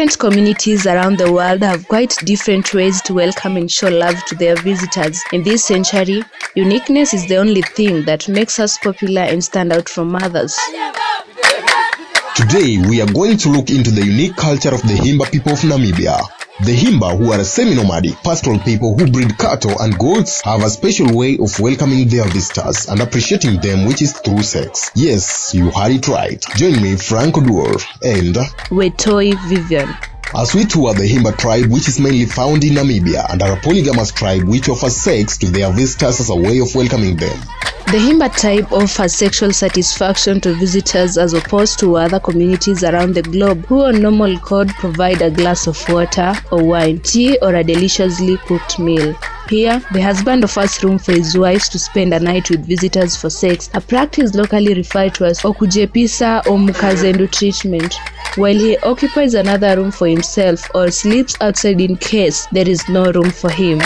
Different communities around the world have quite different ways to welcome and show love to their visitors. In this century, uniqueness is the only thing that makes us popular and stand out from others. Today, we are going to look into the unique culture of the Himba people of Namibia. The Himba, who are a semi-nomadic pastoral people who breed cattle and goats, have a special way of welcoming their visitors and appreciating them, which is through sex. Yes, you heard it right. Join me, Franco Duor, and Wetoi Vivian. as we tour the Himba tribe, which is mainly found in Namibia and are a polygamous tribe which offers sex to their visitors as a way of welcoming them. The Himba type offers sexual satisfaction to visitors as opposed to other communities around the globe who on normal code provide a glass of water or wine, tea or a deliciously cooked meal. Here, the husband offers room for his wives to spend a night with visitors for sex, a practice locally referred to as okujepisa or mukazendu treatment, while he occupies another room for himself or sleeps outside in case there is no room for him.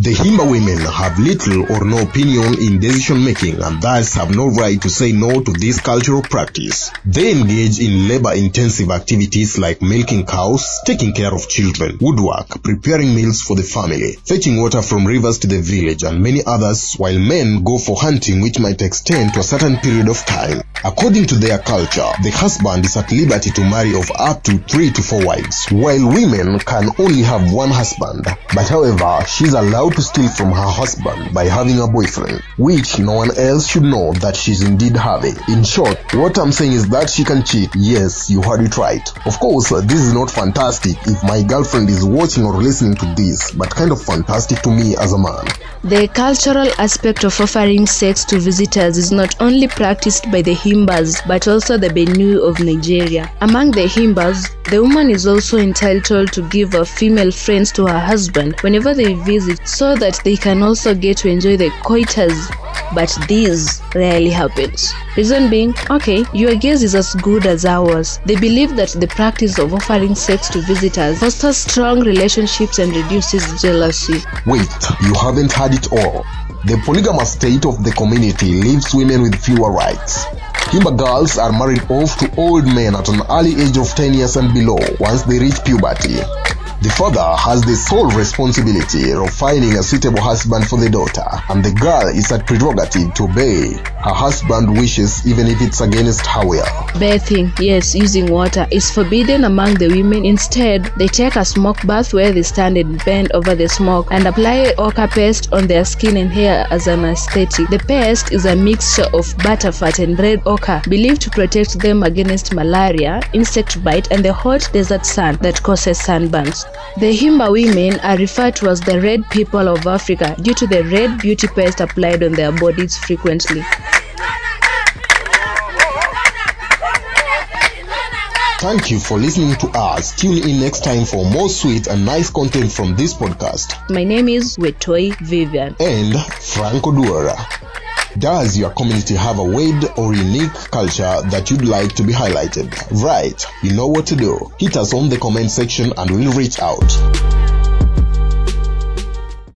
The Himba women have little or no opinion in decision making and thus have no right to say no to this cultural practice. They engage in labor intensive activities like milking cows, taking care of children, woodwork, preparing meals for the family, fetching water from rivers to the village and many others while men go for hunting which might extend to a certain period of time. According to their culture, the husband is at liberty to marry of up to three to four wives, while women can only have one husband. But however, she's allowed to steal from her husband by having a boyfriend, which no one else should know that she's indeed having. In short, what I'm saying is that she can cheat. Yes, you heard it right. Of course, this is not fantastic if my girlfriend is watching or listening to this, but kind of fantastic to me as a man. The cultural aspect of offering sex to visitors is not only practiced by the Himbas but also the Benue of Nigeria. Among the Himbas, the woman is also entitled to give her female friends to her husband whenever they visit so that they can also get to enjoy the coitus. But this rarely happens. Reason being, okay, your guess is as good as ours. They believe that the practice of offering sex to visitors fosters strong relationships and reduces jealousy. Wait, you haven't had it all. The polygamous state of the community leaves women with fewer rights. Himba girls are married off to old men at an early age of 10 years and below once they reach puberty. The father has the sole responsibility of finding a suitable husband for the daughter, and the girl is at prerogative to obey her husband's wishes even if it's against her will. Bathing, yes, using water is forbidden among the women. Instead, they take a smoke bath where they stand and bend over the smoke and apply ochre paste on their skin and hair as an aesthetic. The paste is a mixture of butterfat and red ochre, believed to protect them against malaria, insect bite, and the hot desert sun that causes sunburns. The Himba women are referred to as the red people of Africa due to the red beauty paste applied on their bodies frequently. Thank you for listening to us. Tune in next time for more sweet and nice content from this podcast. My name is Wetoi Vivian. And Franco Duora. Does your community have a weird or unique culture that you'd like to be highlighted? Right, you know what to do. Hit us on the comment section and we'll reach out.